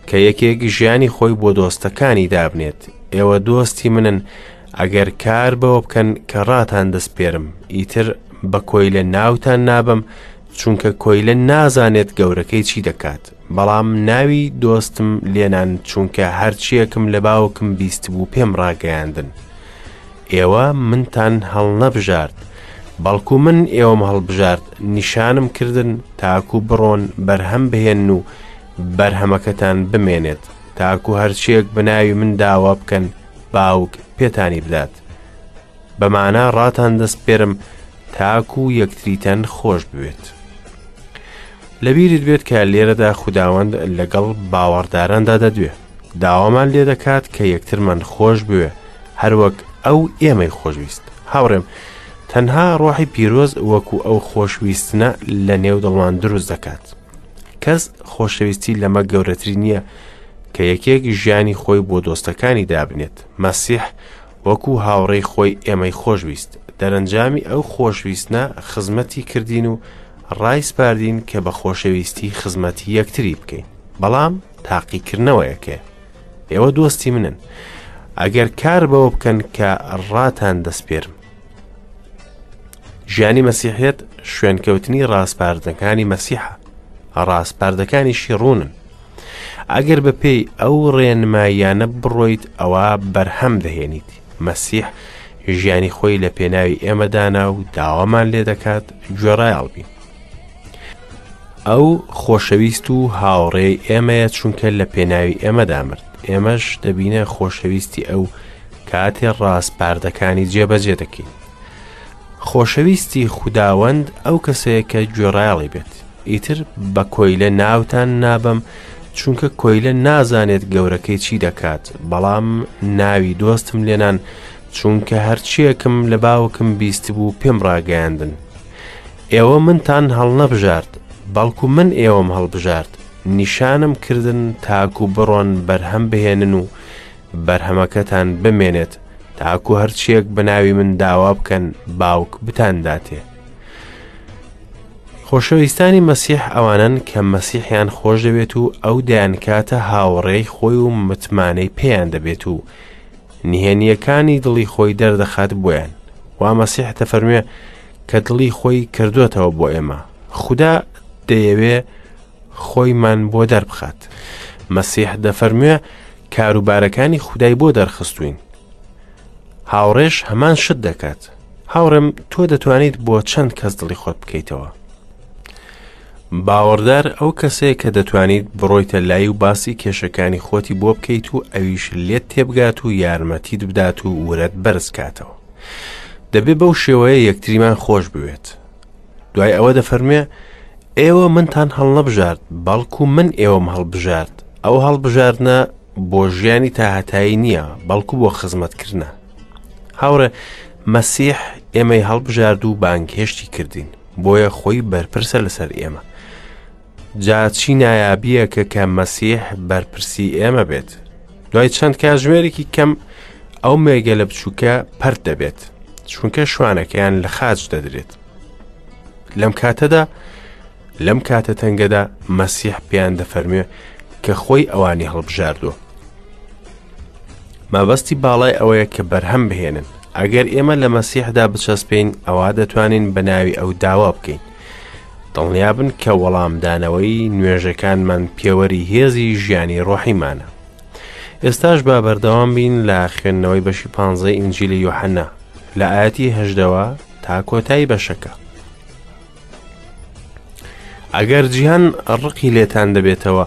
کە یەکێک ژیانی خۆی بۆ دۆستەکانی دابنێت ئێوە دۆستی منن ئەگەر کار بەوە بکەن کە ڕاتان دەستپێرم ئیتر بە کۆیلە ناوتان نابم چونکە کۆیلە نازانێت گەورەکەی چی دەکات بەڵام ناوی دۆستم لێنان چونکە هەرچیەکم لە باوکم بیست بوو پێم ڕاگەیاندن ئێوە منتان هەڵنەبژارد، بەڵکو من ئێوەم هەڵبژارد، نیشانم کردن تاکو بڕۆن بەرهەم بهێن و بەرهەمەکەتان بمێنێت، تاکو هەرچیەک بەناوی من داوا بکەن باوک پێتانی بدات. بەمانە ڕاتان دەستپێرم تاکو یەکتریتان خۆش بوێت. لەبیرت بێت کە لێرەدا خوداوەند لەگەڵ باوەڕداراندا دەدوێ. داوامان لێ دەکات کە یەکترمان خۆش بوێ هەروەک ئەو ئێمەی خۆشویست هاوڕێم تەنها ڕۆحی پیرۆز وەکو ئەو خۆشویستنە لە نێو دڵمان دروست دەکات کەس خۆشەویستی لەمە گەورەتری نییە کە یەکێک ژیانی خۆی بۆ دۆستەکانی دابنێت مەسیح وەکو هاوڕێی خۆی ئێمەی خۆشویست دەرەنجامی ئەو خۆشویستە خزمەتی کردین و ڕایسپاردین کە بە خۆشەویستی خزمەتی یەکتری بکەین بەڵام تاقیکردنەوەیەکێ ئێوە دۆستی منن ئەگەر کار بەوە بکەن کە ڕاتان دەستپێرم ژیانی مەسیحێت شوێنکەوتنی ڕاسپاردەکانی مەسیحە ڕاسپاردەکانیشی ڕوونن ئەگەر بە پێی ئەو ڕێنماییانە بڕۆیت ئەوە بەرهەم دەهێنیت مەسیح ژیانی خۆی لە پێناوی ئێمە دانا و داوامان لێ دەکات گوێڕایەڵ بین ئەو خۆشەویست و هاوڕێی ئێمەیە چونکە لە پێناوی ئێمە دامرد ئێمەش دەبینە خۆشەویستی ئەو کاتێ ڕاست پاردەکانی جێبەجێ دەکەین خۆشەویستی خوداوەند ئەو کەسەیە کە گوێڕایەڵی بێت ئیتر بە کۆیلە ناوتان نابەم چونکە کۆیلە نازانێت گەورەکەی چی دەکات بەڵام ناوی دۆستم لێنان چونکە هەرچیەکم لە باوکم بیست بوو پێم ڕاگەیاندن ئێوە منتان هەڵنەبژارد بەڵکو من ئێوەم هەڵبژارد نیشانم کردن تاکو بڕۆن بەرهەم بهێنن و بەرهەمەکەتان بمێنێت تاکو هەرچیەک بەناوی من داوا بکەن باوک بتان داتێ خۆشەویستانی مەسیح ئەوانن کە مەسیحیان خۆش دەبێت و ئەو دەیانکاتە هاوڕێی خۆی و متمانەی پێیان دەبێت و نهێنیەکانی دڵی خۆی دەردەخات بۆیان وا مەسیح دەفەرموێ کە دڵی خۆی کردوێتەوە بۆ ئێمە خدا دەیەوێ خۆیمان بۆ دەربخات مەسیح دەفەرموێ کاروبارەکانی خودای بۆ دەرخستوین هاوڕێش هەمان شت دەکات هاوڕێم تۆ دەتوانیت بۆ چەند کەس دڵی خۆت بکەیتەوە باوەڕدار ئەو کەسەیە کە دەتوانیت بڕۆیتە لای و باسی کێشەکانی خۆتی بۆ بکەیت و ئەویش لێت تێبگات و یارمەتیت بدات و ورەت بەرزکاتەوە دەبێ بەو شێوەیە یەکتریمان خۆش بوێت دوای ئەوە دەفەرموێ ئێوە منتان هەڵنەبژارد بەڵکو من ئێوەم هەڵبژارد ئەو هەڵبژاردنە بۆ ژیانی تاهتایی نییە بەڵکو بۆ خزمەتکردە هاوڕێ مەسیح ئێمەی هەڵبژارد و بانگهێشتی کردین بۆیە خۆی بەرپرسە لەسەر ئێمە جا چی نایابییەکە کە مەسیح بەرپرسی ئێمە بێت؟ دوای چەند کاژمێرێکی کەم ئەو مێگەلە بچووکە پەرت دەبێت، چونکە شوانەکەیان لە خاچ دەدرێت. لەم کاتەدا لەم کاتە تەنگەدا مەسیح پێیان دەفەرموێ کە خۆی ئەوانی هەڵبژاردووە. مەبەستی باڵای ئەوەیە کە بەرهەم بهێنن ئەگەر ئێمە لە مەسیحدا بچەسپین ئەوە دەتوانین بە ناوی ئەو داوا بکەین دڵنیابن کە وەڵامدانەوەی نوێژەکانمان پێوەری هێزی ژیانی ڕۆحیمانە ئێستاش با بەردەوام بین لە خوێندنەوەی بەشی پانزەی ئینجیلی یوحەنە لە ئاەتی هەشدەوە تا کۆتایی بەشەکە ئەگەر جیهان ڕقی لێتان دەبێتەوە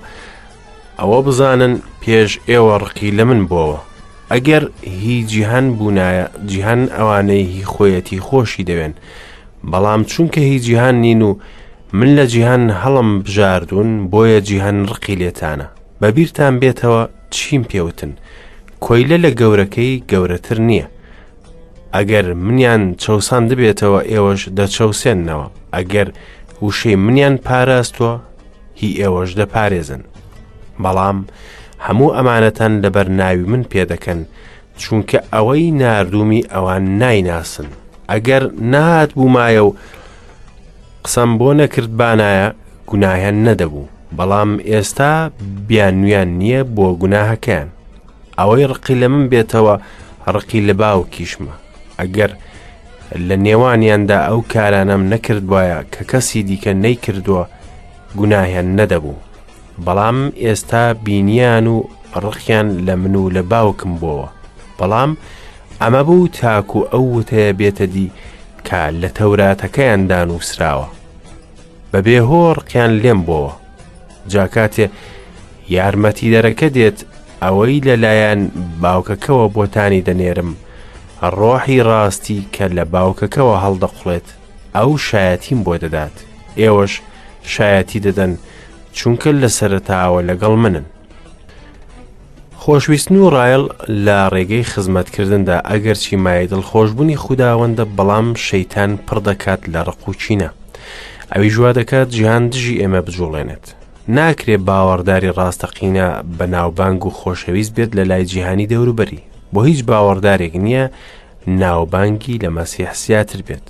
ئەوە بزانن پێش ئێوە ڕقی لە من بۆوە ئەگەر هی جیهان بوونایە جیهان ئەوانەی هی خۆیەتی خۆشی دەوێن بەڵام چونکە هی جیهان نین و من لە جیهان هەڵم بژاردون بۆیە جیهان ڕقی لێتانە بەبیرتان بێتەوە چیم پێوتن کۆیلە لە گەورەکەی گەورەتر نییە ئەگەر منیان چەسان دەبێتەوە ئێوەش دەچەوسێننەوە ئەگەر وشەی منیان پاراستوە هی ئێوەش دەپارێزن بەڵام هەموو ئەمانەتان لەبەر ناوی من پێدەکەن چونکە ئەوەی نردومی ئەوان نایناسن ئەگەر نهات بوومایە و قسەم بۆ نەکرد بانایە گوناهیان نەدەبوو بەڵام ئێستا بیانویان نییە بۆ گوناهەکەیان ئەوەی ڕقی لە من بێتەوە ڕقی لە باوکیشمە ئەگەر لە نێوانیاندا ئەو کارانەم نەکردبایە کە کەسی دیکە نەیکردووە گوناهیان نەدەبوو بەڵام ئێستا بینیان و ڕقیان لە من و لە باوکم بۆوە بەڵام ئەمە بوو تاکو ئەو وتەیە بێتە دی کە لە تەوراتەکەیاندا نووسراوە بەبێ هۆ ڕقیان لێم بۆوە جا کاتێ یارمەتیدەرەکە دێت ئەوەی لەلایەن باوکەکەوە بۆتانی دەنێرم ڕۆحی ڕاستی کە لە باوکەکەەوە هەڵدەقڵێت ئەو شایەتیم بۆ دەدات ئێوەش شایەتی دەدەن چونکە لە سەرتاوە لەگەڵ منن خۆشویستن و ڕایەڵ لە ڕێگەی خزمەتکردندا، ئەگەرچی مایەی دڵخۆشبوونی خوداوەندە، بەڵام شەیتان پڕ دەکات لە ڕق و کینە. ئەویش وا دەکات جیهان دژی ئێمە بجوڵێنێت. ناکرێ باوەڕداری ڕاستەقینە بەناوبانگ و خۆشەویست بێت لە لای جیهانی دەوروبەری. بۆ هیچ باوەڕدارێک نییە ناوبانگی لە مەسیح زیاتر بێت.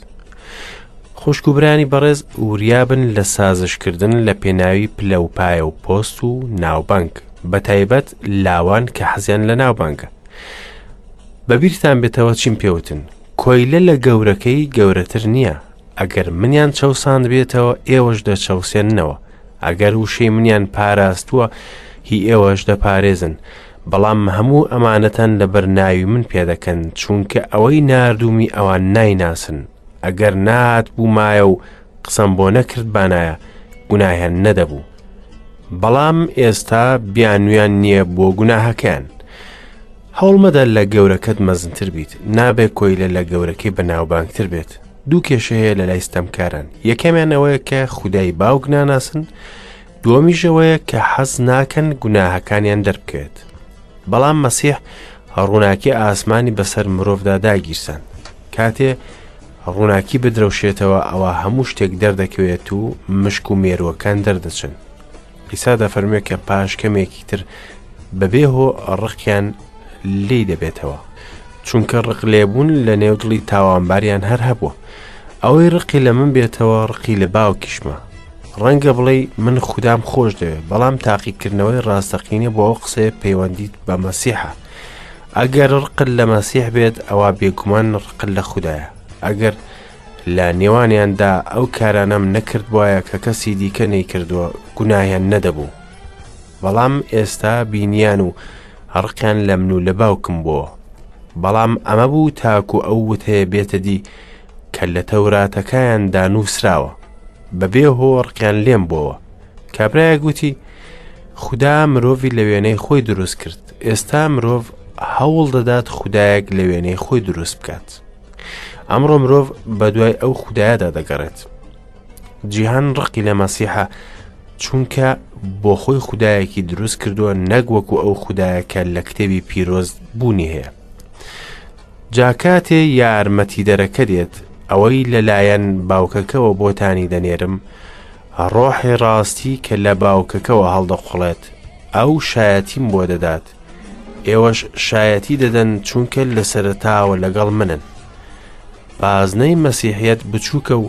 خوشک و برانی بەڕێز وریابن لە سازشکردن لە پێناوی پلە و پایە و پۆست و ناوبانگ. بەتایبەت لاوان کە حەزیان لە ناو بانگە بەبیرتان بێتەوە چیم پێوتن کۆیلە لە گەورەکەی گەورەتر نییە ئەگەر منیان چەساند بێتەوە ئێوەش دەچەوسێننەوە ئەگەر وشەی منیان پاراستووە هی ئێوەش دەپارێزن بەڵام هەموو ئەمانەتان لە بەرناوی من پێدەکەن چونکە ئەوەی نردومی ئەوان نایناسن ئەگەر نات بوومایە و قسەم بۆ نەکرد بانایە گوناهیان نەدەبوو بەڵام ئێستا بیانویان نییە بۆ گوناهەکەیان هەوڵمەدە لە گەورەکەت مەزنتر بیت نابێت کۆیلە لە گەورەکەی بەناوبانگتر بێت دوو کێشەیە لە لای ستەمکاران یەکەمیان ئەوەیە کە خودای باوک ناناسن دووەمیشەوەیە کە حەز ناکەن گوناهەکانیان دەربکەوێت بەڵام مەسیح ڕووناکی ئاسمانی بەسەر مرۆڤدا داگیرسان کاتێ ڕووناکی بدرەوشێتەوە ئەوا هەموو شتێک دەردەکەوێت و مشک و مێرووەکان دەردەچن عیسا دەفەرموێت کە پاش کەمێکی تر بەبێ هۆ ڕقیان لی دەبێتەوە چونکە ڕق لێبوون لە نێو دڵی تاوانباریان هەر هەبووە ئەوەی ڕقی لە من بێتەوە ڕقی لە باوکیشمە ڕەنگە بڵێ من خوددام خۆش دەوێت بەڵام تاقیکردنەوەی ڕاستەقینە بۆ ئەو قسەیە پەیوەندیت بە مەسیحە ئەگەر ڕقت لە مەسیح بێت ئەوا بێگومان ڕقت لە خودایە ئەگەر لە نێوانیاندا ئەو کارانەم نەکرد وایە کە کەسی دیکە نەیکردووە گوناهیان نەدەبوو بەڵام ئێستا بینیان و ڕقیان لە من و لە باوکم بۆ بەڵام ئەمە بوو تاکو ئەو وتەیە بێتە دی کە لە تەوراتەکەیاندا نووسراوە بەبێ هۆ ڕقیان لێم بۆوە کابرایەک گوتی خدا مرۆڤی لە وێنەی خۆی دروست کرد ئێستا مرۆڤ هەوڵ دەدات خدایەک لە وێنەی خۆی دروست بکات ئەمڕۆ مرۆڤ بە دوای ئەو خدایەدا دەگەڕێت جیهان ڕقی لە مەسیحە چونکە بۆ خۆی خدایەکی دروست کردووە نەک وەکو ئەو خدایەکە لە کتێبی پیرۆز بوونی هەیە جاکاتێ یارمەتی دەرەکە دێت ئەوەی لەلایەن باوکەکەەوە بۆتانی دەنێرم ڕۆحی ڕاستی کە لە باوکەکەوە هەڵدەقوڵێت ئەو شایەتیم بۆ دەدات ئێوەش شایەتی دەدەن چونکە لە سەرتاوە لەگەڵ منن بازنەی مەسیحەت بچووکە و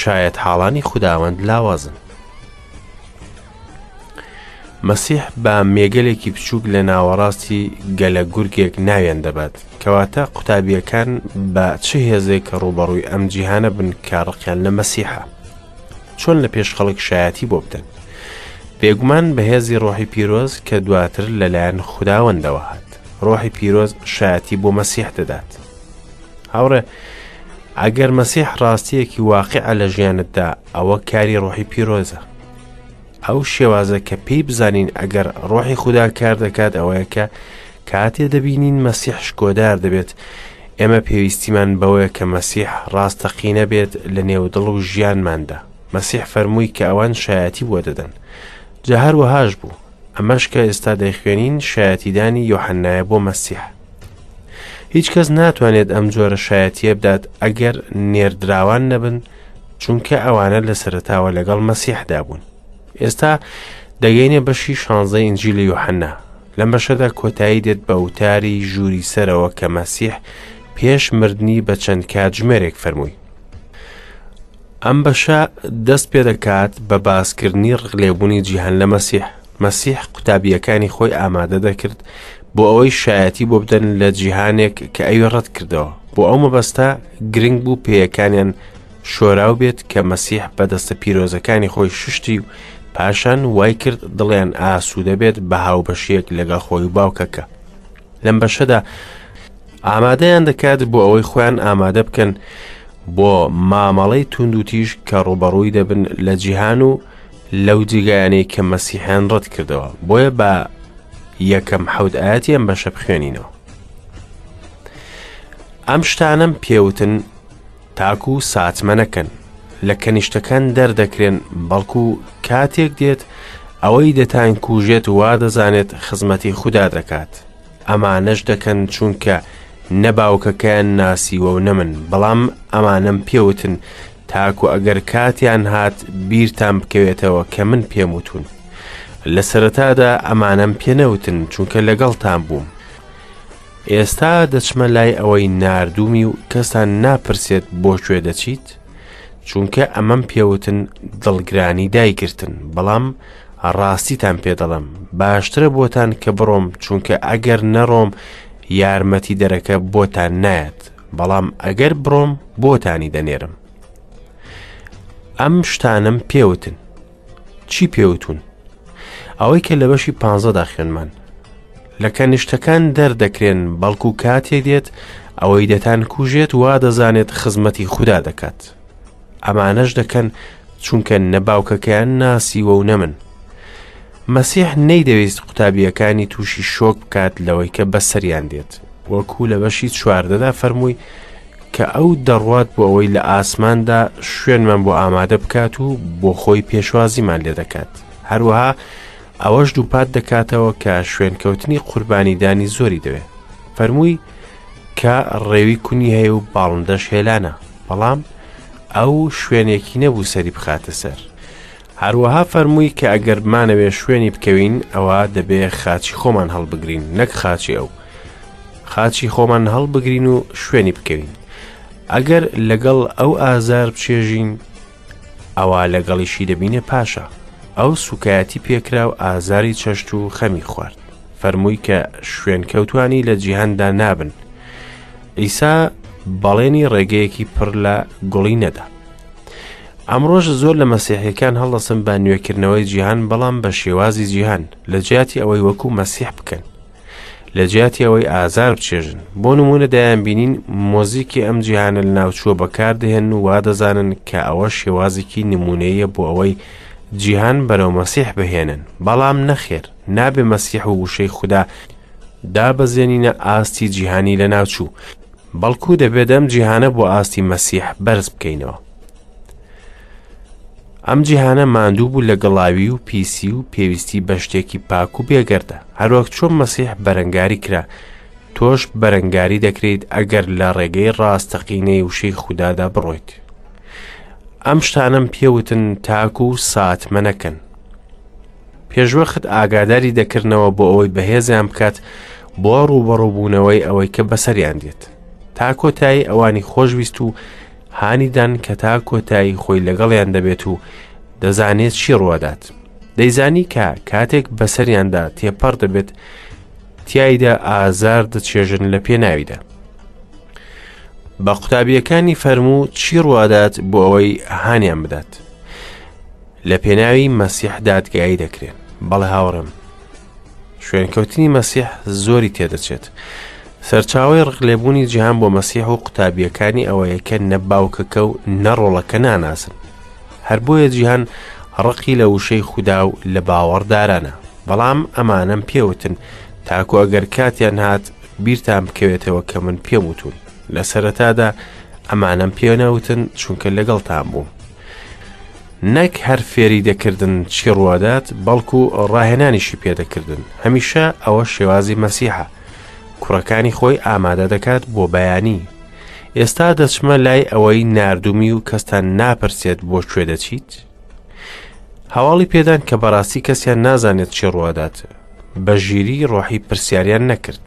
شایەت حاڵانی خوداوەند لاوازن مەسیح بە مێگەلێکی بچووک لە ناوەڕاستی گەلە گورگێک ناویان دەبات کەواتە قوتابیەکان بە چ هێزێک کە ڕوبەڕووی ئەم جیهانە بن کارڕقیان لە مەسیحە چۆن لە پێش خەڵک شایەتی بۆ بدەن بێگومان بەهێزی ڕۆحی پیرۆز کە دواتر لەلایەن خداوەندەوە هات ڕۆحی پیرۆز شایەتی بۆ مەسیح دەدات هاوڕێ ئەگەر مەسیح ڕاستیەکی واقع لە ژیانتدا ئەوە کاری ڕۆحی پیرۆزە ئەو شێوازە کە پێی بزانین ئەگەر ڕۆحی خودا کار دەکات ئەوەیە کە کاتێ دەبینین مەسیح شکۆدار دەبێت ئێمە پێویستیمان بەوەیە کە مەسیح ڕاستەقینە بێت لە نێو دڵ و ژیانماندا مەسیح فەرمووی کە ئەوان شایەتی بۆ دەدەن جا هەروەهاش بوو ئەمەش کە ئێستا دەیخوێنین شایەتیدانی یۆحنایە بۆ مەسیح هیچ کەس ناتوانێت ئەم جۆرە شایەتیە بدات ئەگەر نێردراوان نەبن و چونکە ئەوانە لە سەرەتاوە لەگەڵ مەسیحدا بوون ئێستا دەگەینە بەشی شانزە ئنجی لە یوحەننا لەم بەشەدا کۆتایی دێت بە وتاری ژووری سەرەوە کە مەسیح پێش مردنی بە چەند کاتژمێرێک فەرمووی ئەم بەشە دەست پێ دەکات بە باسکردنی ڕقلێبوونی جیهان لە مەسیح مەسیح قوتابییەکانی خۆی ئامادە دەکرد بۆ ئەوەی شایەتی بۆ بدەن لە جیهانێک کە ئەوی ڕەت کردەوە بۆ ئەو مەبەستە گرنگ بوو پێیەکانیان شۆراو بێت کە مەسیح بە دەستە پیرۆزەکانی خۆی شوشتی و پاشان وای کرد دڵیان ئاسوودە بێت بە هاوبەشیەک لەگەڵ خۆی و باوکەکە لەم بەشەدا ئامادەیان دەکات بۆ ئەوەی خۆیان ئامادە بکەن بۆ مامەڵەی توندوتیش کە ڕوبەڕووی دەبن لە جیهان و لەو جێگایانەی کە مەسیحیان ڕەت کردەوە بۆیە بە یەکەم حەوت ئاەتی ئەم بەشە بخوێنینەوە ئەم شتانم پێوتن تاکو و ساتمە نەکەن لە کەنیشتەکان دەردەکرێن بەڵکو کاتێک دێت ئەوەی دەتان کوژێت وا دەزانێت خزمەتی خوددا دەکات ئەمانەش دەکەن چونکە نەباوکەکەیان ناسیوە و نەمن بەڵام ئەمانم پێوتن تاکو ئەگەر کاتیان هات بیرتان بکەوێتەوە کە من پێم وتون لە سەرەتادا ئەمانەم پێنەوتن چونکە لەگەڵتان بووم ئێستا دەچمە لای ئەوەی نردومی و کەسان ناپرسێت بۆ کوێ دەچیت چونکە ئەمەم پێوتن دڵگرانی دایگرتن بەڵام ڕاستیتان پێ دەڵم باشترە بۆتان کە بڕۆم چونکە ئەگەر نەڕۆم یارمەتی دەرەکە بۆتان نایەت بەڵام ئەگەر بڕۆم بۆتانی دەنێرم ئەم شتانم پێوتن چی پێوتون ئەوەی کە لە بەشی پانزەدا خوێنمان لە کەنیشتەکان دەردەکرێن بەڵکو کاتێ دێت ئەوەی دەتان کوژێت وا دەزانێت خزمەتی خوددا دەکات ئەمانەش دەکەن چونکە نە باوکەکەیان ناسیوە و نەمن مەسیح نەیدەویست قوتابیەکانی تووشی شۆک بکات لەوەی کە بەسەریان دێت وەکوو لە بەشی چواردەدا فەرمووی کە ئەو دەڕوات بۆ ئەوەی لە ئاسماندا شوێنمان بۆ ئامادە بکات و بۆ خۆی پێشوازیمان لێ دەکات هەروەها ئەوەش دووپات دەکاتەوە کە شوێنکەوتنی قوربانیدانی زۆری دەوێت فەرمووی کە ڕێوی کونی هەیە و باڵندەش هێلانە بەڵام ئەو شوێنێکی نەبوو سەری بخاتە سەر هەروەها فەرمووی کە ئەگەر بمانەوێ شوێنی بکەوین ئەوە دەبێ خاچی خۆمان هەڵبگرین نەک خاچی ئەو خاچی خۆمان هەڵبگرین و شوێنی بکەوین ئەگەر لەگەڵ ئەو ئازار بچێژین ئەوا لەگەڵیشی دەبینێ پاشا ئەو سوکایەتی پێکراو ئازاری چەشت و خەمی خوارد فەرمووی کە شوێن کەوتانی لە جیهاندا نابن ئیسا بەڵێنی ڕێگەیەکی پڕ لە گوڵی نەدا ئەمڕۆژ زۆر لە مەسیحەکان هەڵدەسن بە نوێکردنەوەی جیهان بەڵام بە شێوازی جیهان لە جیاتی ئەوەی وەکو مەسیح بکەن لە جیاتی ئەوەی ئازار بچێژن بۆ نمونە دەیانبینین مۆزیکی ئەم جیهانە لە ناوچووە بەکاردەهێن و وا دەزانن کە ئەوە شێوازێکی نمونەیە بۆ ئەوەی جیهان بەرەو مەسیح بهێنن بەڵام نەخێر نابێ مەسیح و وشەی خوددا دابەزێنینە ئاستی جیهانی لە ناوچوو بەڵکو دەبێت ئەم جیهانە بۆ ئاستی مەسیح بەرز بکەینەوە ئەم جیهانە ماندوو بوو لە گەڵاوی و پیسی و پێویستی بە شتێکی پاک و بێگەردە هەروەک چۆن مەسیح بەرەنگاری کرا تۆش بەرەنگاری دەکرێت ئەگەر لە ڕێگەی ڕاستەقینەی وشەی خوددادا بڕۆیت ئەم شتانم پێوتن تاکو و ساتمە نەکەن پێشوەخت ئاگاداری دەکردنەوە بۆ ئەوەی بەهێزیان بکات بۆ ڕوبەڕوبوونەوەی ئەوەی کە بەسەریان دێت تا کۆتایی ئەوانی خۆشویست و هانی دان کە تا کۆتایی خۆی لەگەڵیان دەبێت و دەزانێت چی ڕوادات دەیزانی کە کاتێک بەسەریاندا تێپەڕ دەبێت تایدا ئازار دەچێژن لە پێناویدا بە قوتابیەکانی فەرموو چی ڕوادات بۆ ئەوەی هانیان بدات لە پێناوی مەسیح دادگایی دەکرێن بەڵێ هاوڕم شوێنکەوتنی مەسیح زۆری تێدەچێت. سەرچاوەی ڕقلێبوونی جیهان بۆ مەسیح و قوتابیەکانی ئەوەیە کە نە باوکەکە و نە ڕۆڵەکە ناناسن. هەر بۆیە جیهان ڕقی لە وشەی خودا و لە باوەڕدارانە. بەڵام ئەمانم پێوتن تاکو ئەگەر کاتیان هات بیرتان بکەوێتەوە کە من پێم وتون. لە سەرەتادا ئەمانم پێنەوتن چونکە لەگەڵتان بووم. نەک هەر فێری دەکردن چی ڕوادات بەڵکو ڕاهێنانیشی پێدەکردن هەمیشە ئەوە شێوازی مەسیحە کوڕەکانی خۆی ئامادە دەکات بۆ بەیانی ئێستا دەچمە لای ئەوەی نردومی و کەستان ناپرسێت بۆ کوێ دەچیت هەواڵی پێدان کە بەڕاستی کەسیان نازانێت چی ڕوادات بە ژیری ڕۆحی پرسیاریان نەکرد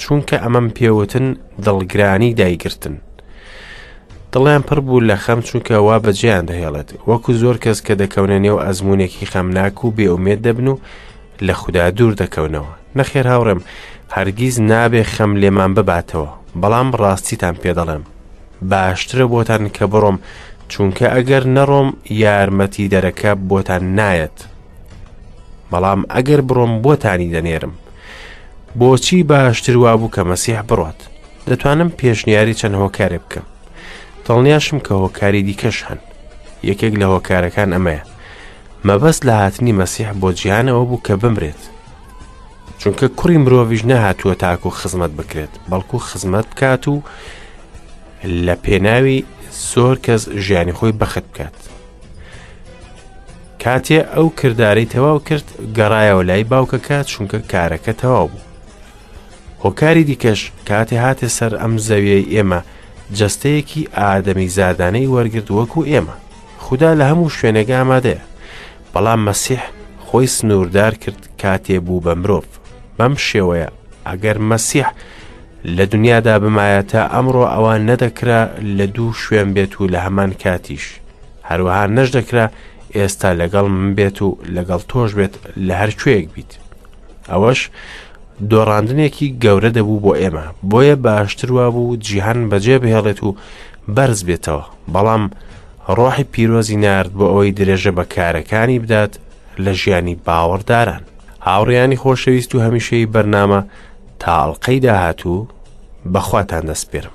چونکە ئەمەم پێوتن دڵگرانی دایگرتن دڵیان پڕ بوو لە خەم چونکە وا بەجیان دەهێڵێت وەکو زۆر کەس کە دەکەونە نێو ئەزمونێکی خەمناک و بێومێت دەبن و لە خوددا دوور دەکەونەوە نەخێر هاوڕێم هەرگیز نابێ خەم لێمان بباتەوە بەڵام ڕاستیتان پێ دەڵێم باشترە بۆتان کە بڕۆم چونکە ئەگەر نەڕۆم یارمەتی دەرەکە بۆتان نایەت بەڵام ئەگەر بڕۆم بۆتانی دەنێرم بۆچی باشتر وابوو کە مەسیح بڕات دەتوانم پێشنیاری چەند هۆکارێ بکەم دڵنیاشم کە هۆکاری دیکەش هەن یەکێک لە هۆکارەکان ئەمەیە مەبەست لە هاتنی مەسیح بۆ جیانەوە بوو کە بمرێت چونکە کوڕی مرۆڤش نەهاتووە تاکو خزمەت بکرێت بەڵکو خزمەت بکات و لە پێناوی زۆر کەس ژیانی خۆی بەخت بکات کاتێ ئەو کردارەی تەواو کرد گەڕایەوە لای باوکەکە چونکە کارەکە تەواو بوو هۆکاری دیکەش کاتێ هاتێ سەر ئەم زەویەی ئێمە جەستەیەکی ئادەمی زادانەی وەرگرت وەکو ئێمە خدا لە هەموو شوێنێک ئامادەیە بەڵام مەسیح خۆی سنووردار کرد کاتێ بوو بە مرۆڤ بەم شێوەیە ئەگەر مەسیح لە دنیادا بمایە تا ئەمڕۆ ئەوە نەدەکرا لە دوو شوێن بێت و لە هەمان کاتیش هەروەها نەشدەکرا ئێستا لەگەڵ من بێت و لەگەڵ تۆش بێت لە هەر کوێیەک بیت ئەوەش دۆڕاندنێکی گەورە دەبوو بۆ ئێمە بۆیە باشتر وا بوو جیهان بەجێ بهێڵێت و بەرز بێتەوە بەڵام ڕۆحی پیرۆزی نرد بۆ ئەوەی درێژە بە کارەکانی بدات لە ژیانی باوەڕداران هاوڕیانی خۆشەویست و هەمیشەی بەرنامە تا ئەڵقەی داهاتوو بەخواتان دەسپێرم.